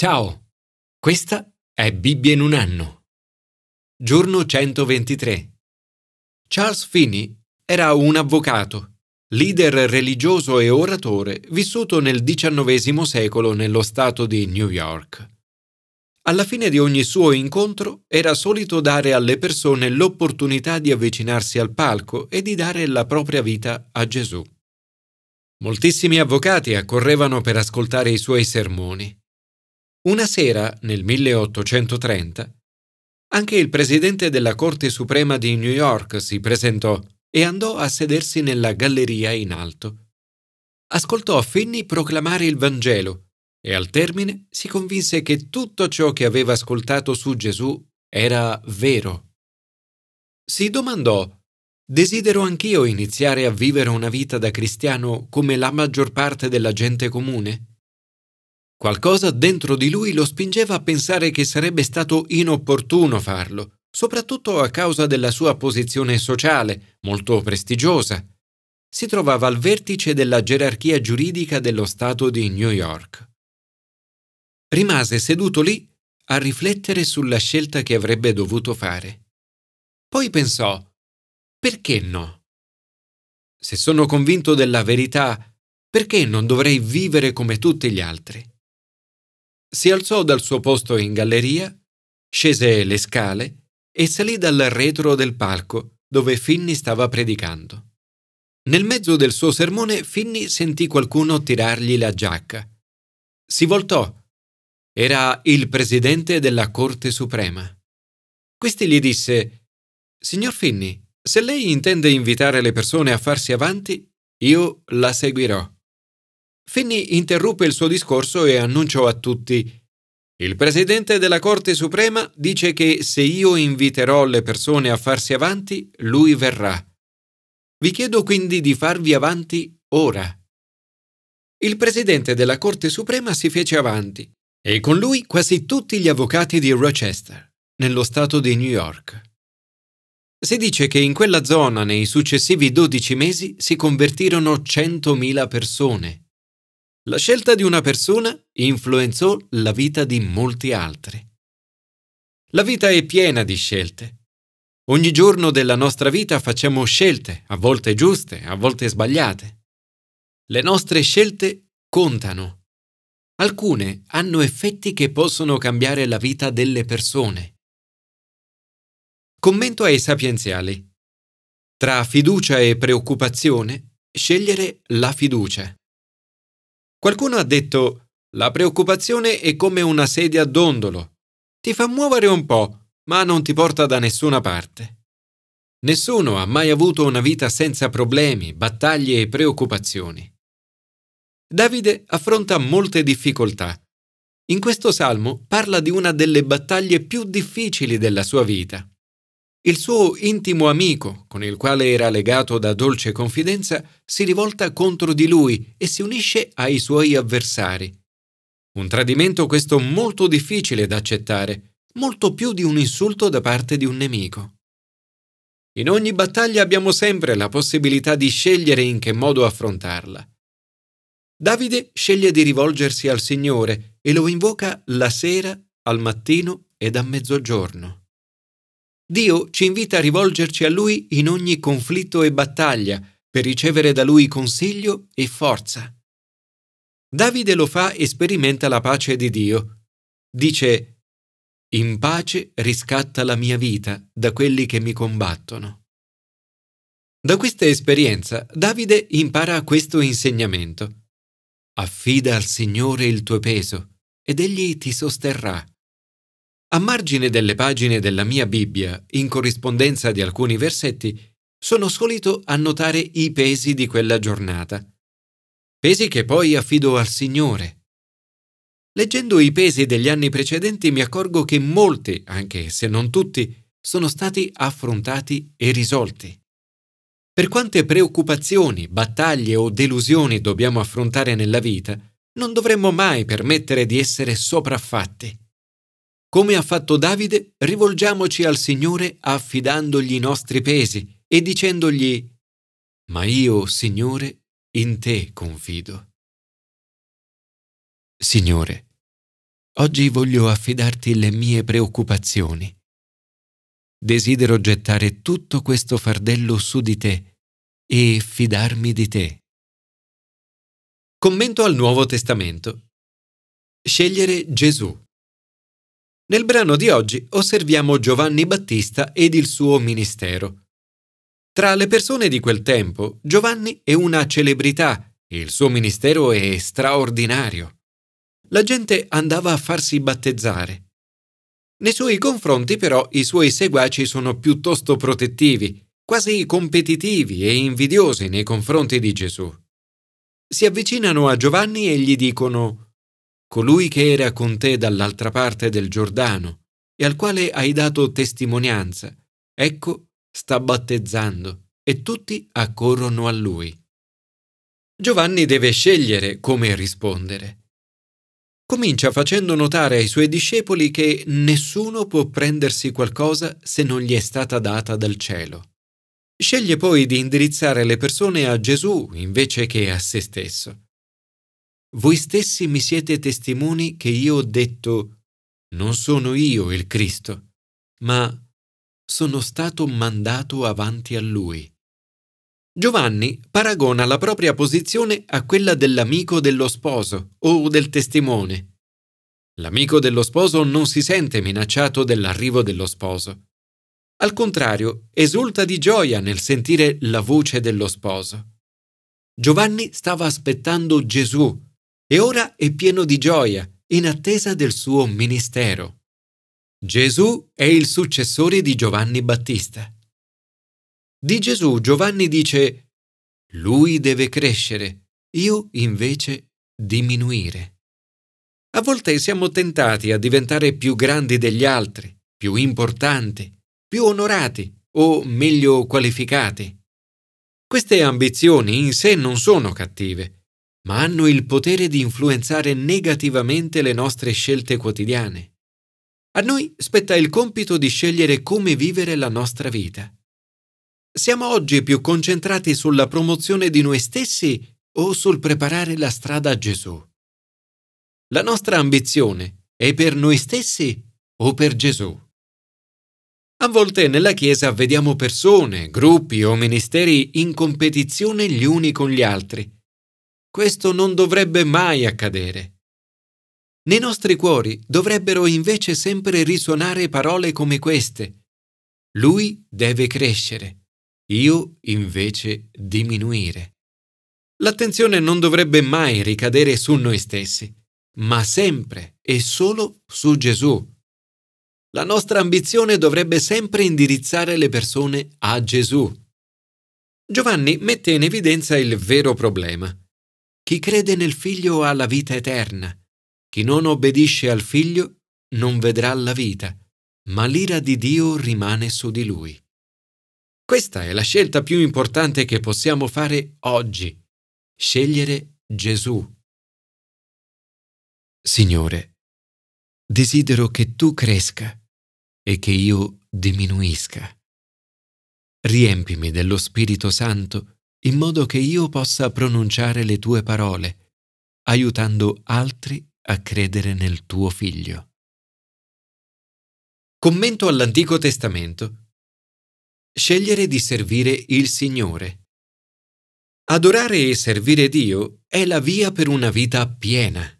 Ciao, questa è Bibbia in un anno. Giorno 123. Charles Finney era un avvocato, leader religioso e oratore vissuto nel XIX secolo nello stato di New York. Alla fine di ogni suo incontro era solito dare alle persone l'opportunità di avvicinarsi al palco e di dare la propria vita a Gesù. Moltissimi avvocati accorrevano per ascoltare i suoi sermoni. Una sera, nel 1830, anche il presidente della Corte Suprema di New York si presentò e andò a sedersi nella galleria in alto. Ascoltò Finney proclamare il Vangelo e al termine si convinse che tutto ciò che aveva ascoltato su Gesù era vero. Si domandò Desidero anch'io iniziare a vivere una vita da cristiano come la maggior parte della gente comune? Qualcosa dentro di lui lo spingeva a pensare che sarebbe stato inopportuno farlo, soprattutto a causa della sua posizione sociale, molto prestigiosa. Si trovava al vertice della gerarchia giuridica dello Stato di New York. Rimase seduto lì a riflettere sulla scelta che avrebbe dovuto fare. Poi pensò, perché no? Se sono convinto della verità, perché non dovrei vivere come tutti gli altri? Si alzò dal suo posto in galleria, scese le scale e salì dal retro del palco dove Finny stava predicando. Nel mezzo del suo sermone Finny sentì qualcuno tirargli la giacca. Si voltò. Era il presidente della Corte Suprema. Questi gli disse Signor Finny, se lei intende invitare le persone a farsi avanti, io la seguirò. Finney interruppe il suo discorso e annunciò a tutti il Presidente della Corte Suprema dice che se io inviterò le persone a farsi avanti, lui verrà. Vi chiedo quindi di farvi avanti ora. Il Presidente della Corte Suprema si fece avanti e con lui quasi tutti gli avvocati di Rochester, nello stato di New York. Si dice che in quella zona nei successivi 12 mesi si convertirono 100.000 persone. La scelta di una persona influenzò la vita di molti altri. La vita è piena di scelte. Ogni giorno della nostra vita facciamo scelte, a volte giuste, a volte sbagliate. Le nostre scelte contano. Alcune hanno effetti che possono cambiare la vita delle persone. Commento ai sapienziali. Tra fiducia e preoccupazione, scegliere la fiducia. Qualcuno ha detto la preoccupazione è come una sedia a dondolo. Ti fa muovere un po', ma non ti porta da nessuna parte. Nessuno ha mai avuto una vita senza problemi, battaglie e preoccupazioni. Davide affronta molte difficoltà. In questo salmo parla di una delle battaglie più difficili della sua vita. Il suo intimo amico, con il quale era legato da dolce confidenza, si rivolta contro di lui e si unisce ai suoi avversari. Un tradimento questo molto difficile da accettare, molto più di un insulto da parte di un nemico. In ogni battaglia abbiamo sempre la possibilità di scegliere in che modo affrontarla. Davide sceglie di rivolgersi al Signore e lo invoca la sera, al mattino ed a mezzogiorno. Dio ci invita a rivolgerci a Lui in ogni conflitto e battaglia per ricevere da Lui consiglio e forza. Davide lo fa e sperimenta la pace di Dio. Dice, In pace riscatta la mia vita da quelli che mi combattono. Da questa esperienza Davide impara questo insegnamento. Affida al Signore il tuo peso ed egli ti sosterrà. A margine delle pagine della mia Bibbia, in corrispondenza di alcuni versetti, sono solito annotare i pesi di quella giornata. Pesi che poi affido al Signore. Leggendo i pesi degli anni precedenti mi accorgo che molti, anche se non tutti, sono stati affrontati e risolti. Per quante preoccupazioni, battaglie o delusioni dobbiamo affrontare nella vita, non dovremmo mai permettere di essere sopraffatti. Come ha fatto Davide, rivolgiamoci al Signore affidandogli i nostri pesi e dicendogli Ma io, Signore, in te confido. Signore, oggi voglio affidarti le mie preoccupazioni. Desidero gettare tutto questo fardello su di te e fidarmi di te. Commento al Nuovo Testamento. Scegliere Gesù. Nel brano di oggi osserviamo Giovanni Battista ed il suo ministero. Tra le persone di quel tempo, Giovanni è una celebrità e il suo ministero è straordinario. La gente andava a farsi battezzare. Nei suoi confronti però i suoi seguaci sono piuttosto protettivi, quasi competitivi e invidiosi nei confronti di Gesù. Si avvicinano a Giovanni e gli dicono Colui che era con te dall'altra parte del Giordano e al quale hai dato testimonianza, ecco sta battezzando e tutti accorrono a lui. Giovanni deve scegliere come rispondere. Comincia facendo notare ai suoi discepoli che nessuno può prendersi qualcosa se non gli è stata data dal cielo. Sceglie poi di indirizzare le persone a Gesù invece che a se stesso. Voi stessi mi siete testimoni che io ho detto non sono io il Cristo, ma sono stato mandato avanti a lui. Giovanni paragona la propria posizione a quella dell'amico dello sposo o del testimone. L'amico dello sposo non si sente minacciato dell'arrivo dello sposo. Al contrario, esulta di gioia nel sentire la voce dello sposo. Giovanni stava aspettando Gesù e ora è pieno di gioia in attesa del suo ministero. Gesù è il successore di Giovanni Battista. Di Gesù Giovanni dice, Lui deve crescere, io invece diminuire. A volte siamo tentati a diventare più grandi degli altri, più importanti, più onorati o meglio qualificati. Queste ambizioni in sé non sono cattive, ma hanno il potere di influenzare negativamente le nostre scelte quotidiane. A noi spetta il compito di scegliere come vivere la nostra vita. Siamo oggi più concentrati sulla promozione di noi stessi o sul preparare la strada a Gesù? La nostra ambizione è per noi stessi o per Gesù? A volte nella Chiesa vediamo persone, gruppi o ministeri in competizione gli uni con gli altri. Questo non dovrebbe mai accadere. Nei nostri cuori dovrebbero invece sempre risuonare parole come queste. Lui deve crescere, io invece diminuire. L'attenzione non dovrebbe mai ricadere su noi stessi, ma sempre e solo su Gesù. La nostra ambizione dovrebbe sempre indirizzare le persone a Gesù. Giovanni mette in evidenza il vero problema. Chi crede nel Figlio ha la vita eterna chi non obbedisce al figlio non vedrà la vita, ma l'ira di Dio rimane su di lui. Questa è la scelta più importante che possiamo fare oggi, scegliere Gesù. Signore, desidero che tu cresca e che io diminuisca. Riempimi dello Spirito Santo in modo che io possa pronunciare le tue parole, aiutando altri a credere nel tuo figlio. Commento all'Antico Testamento. Scegliere di servire il Signore. Adorare e servire Dio è la via per una vita piena.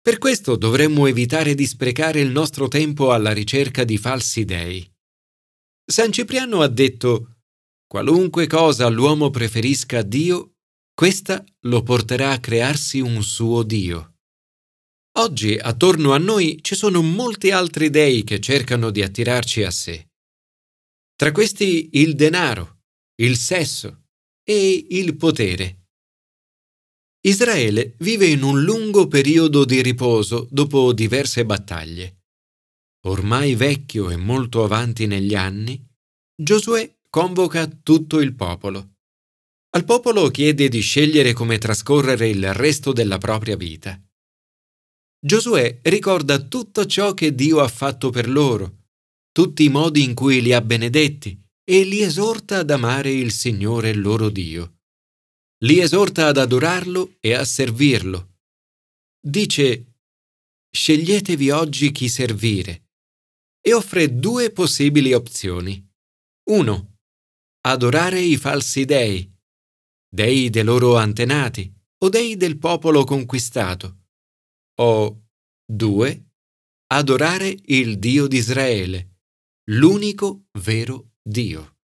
Per questo dovremmo evitare di sprecare il nostro tempo alla ricerca di falsi dei. San Cipriano ha detto, qualunque cosa l'uomo preferisca a Dio, questa lo porterà a crearsi un suo Dio. Oggi attorno a noi ci sono molti altri dei che cercano di attirarci a sé. Tra questi il denaro, il sesso e il potere. Israele vive in un lungo periodo di riposo dopo diverse battaglie. Ormai vecchio e molto avanti negli anni, Giosuè convoca tutto il popolo. Al popolo chiede di scegliere come trascorrere il resto della propria vita. Giosuè ricorda tutto ciò che Dio ha fatto per loro, tutti i modi in cui li ha benedetti e li esorta ad amare il Signore loro Dio. Li esorta ad adorarlo e a servirlo. Dice, sceglietevi oggi chi servire e offre due possibili opzioni. 1. Adorare i falsi dei, dei dei loro antenati o dei del popolo conquistato. O 2. Adorare il Dio di Israele, l'unico vero Dio.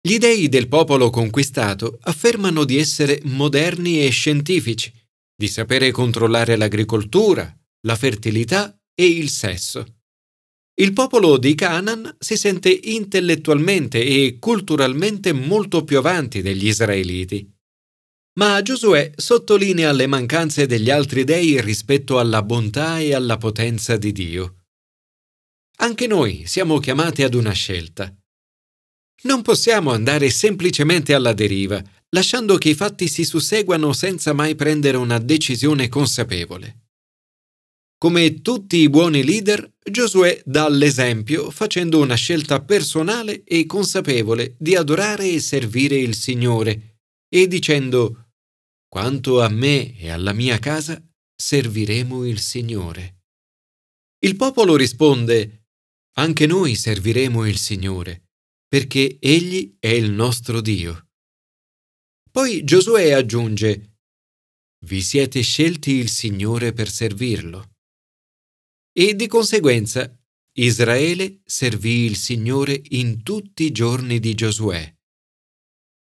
Gli dei del popolo conquistato affermano di essere moderni e scientifici, di sapere controllare l'agricoltura, la fertilità e il sesso. Il popolo di Canaan si sente intellettualmente e culturalmente molto più avanti degli israeliti. Ma Giosuè sottolinea le mancanze degli altri dei rispetto alla bontà e alla potenza di Dio. Anche noi siamo chiamati ad una scelta. Non possiamo andare semplicemente alla deriva, lasciando che i fatti si susseguano senza mai prendere una decisione consapevole. Come tutti i buoni leader, Giosuè dà l'esempio facendo una scelta personale e consapevole di adorare e servire il Signore e dicendo Quanto a me e alla mia casa serviremo il Signore. Il popolo risponde Anche noi serviremo il Signore, perché Egli è il nostro Dio. Poi Giosuè aggiunge Vi siete scelti il Signore per servirlo e di conseguenza Israele servì il Signore in tutti i giorni di Giosuè.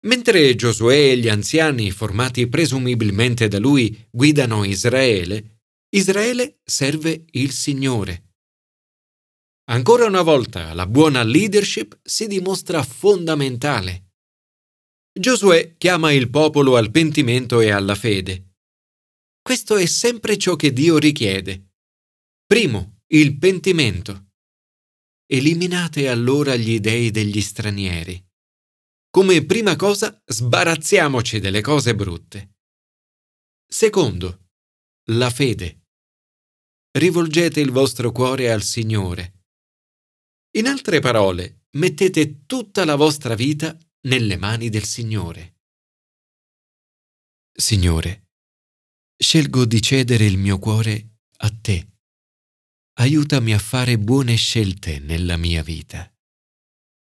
Mentre Giosuè e gli anziani, formati presumibilmente da lui, guidano Israele, Israele serve il Signore. Ancora una volta la buona leadership si dimostra fondamentale. Giosuè chiama il popolo al pentimento e alla fede. Questo è sempre ciò che Dio richiede. Primo, il pentimento. Eliminate allora gli dei degli stranieri. Come prima cosa, sbarazziamoci delle cose brutte. Secondo, la fede. Rivolgete il vostro cuore al Signore. In altre parole, mettete tutta la vostra vita nelle mani del Signore. Signore, scelgo di cedere il mio cuore a te aiutami a fare buone scelte nella mia vita.